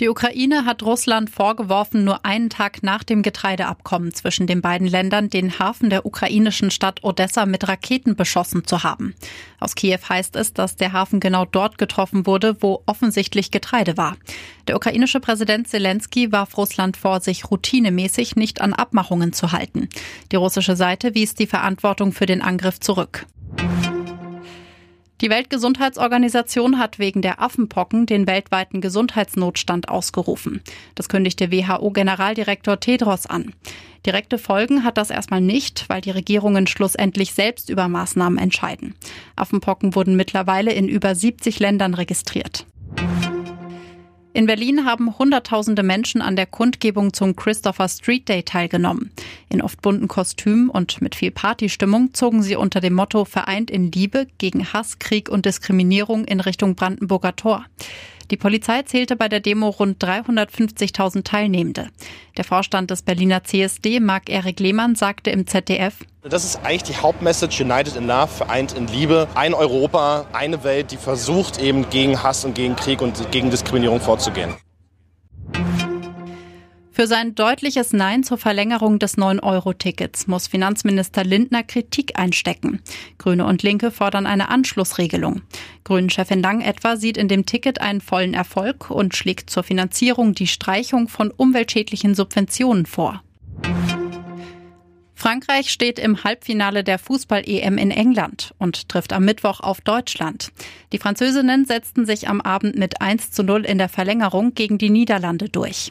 Die Ukraine hat Russland vorgeworfen, nur einen Tag nach dem Getreideabkommen zwischen den beiden Ländern den Hafen der ukrainischen Stadt Odessa mit Raketen beschossen zu haben. Aus Kiew heißt es, dass der Hafen genau dort getroffen wurde, wo offensichtlich Getreide war. Der ukrainische Präsident Zelensky warf Russland vor, sich routinemäßig nicht an Abmachungen zu halten. Die russische Seite wies die Verantwortung für den Angriff zurück. Die Weltgesundheitsorganisation hat wegen der Affenpocken den weltweiten Gesundheitsnotstand ausgerufen. Das kündigte WHO-Generaldirektor Tedros an. Direkte Folgen hat das erstmal nicht, weil die Regierungen schlussendlich selbst über Maßnahmen entscheiden. Affenpocken wurden mittlerweile in über 70 Ländern registriert. In Berlin haben Hunderttausende Menschen an der Kundgebung zum Christopher Street Day teilgenommen. In oft bunten Kostümen und mit viel Partystimmung zogen sie unter dem Motto Vereint in Liebe gegen Hass, Krieg und Diskriminierung in Richtung Brandenburger Tor. Die Polizei zählte bei der Demo rund 350.000 Teilnehmende. Der Vorstand des Berliner CSD, Marc-Erik Lehmann, sagte im ZDF, das ist eigentlich die Hauptmessage United in Love, vereint in Liebe. Ein Europa, eine Welt, die versucht eben gegen Hass und gegen Krieg und gegen Diskriminierung vorzugehen. Für sein deutliches Nein zur Verlängerung des 9-Euro-Tickets muss Finanzminister Lindner Kritik einstecken. Grüne und Linke fordern eine Anschlussregelung. Grünen-Chefin Lang etwa sieht in dem Ticket einen vollen Erfolg und schlägt zur Finanzierung die Streichung von umweltschädlichen Subventionen vor. Frankreich steht im Halbfinale der Fußball-EM in England und trifft am Mittwoch auf Deutschland. Die Französinnen setzten sich am Abend mit 1 zu 0 in der Verlängerung gegen die Niederlande durch.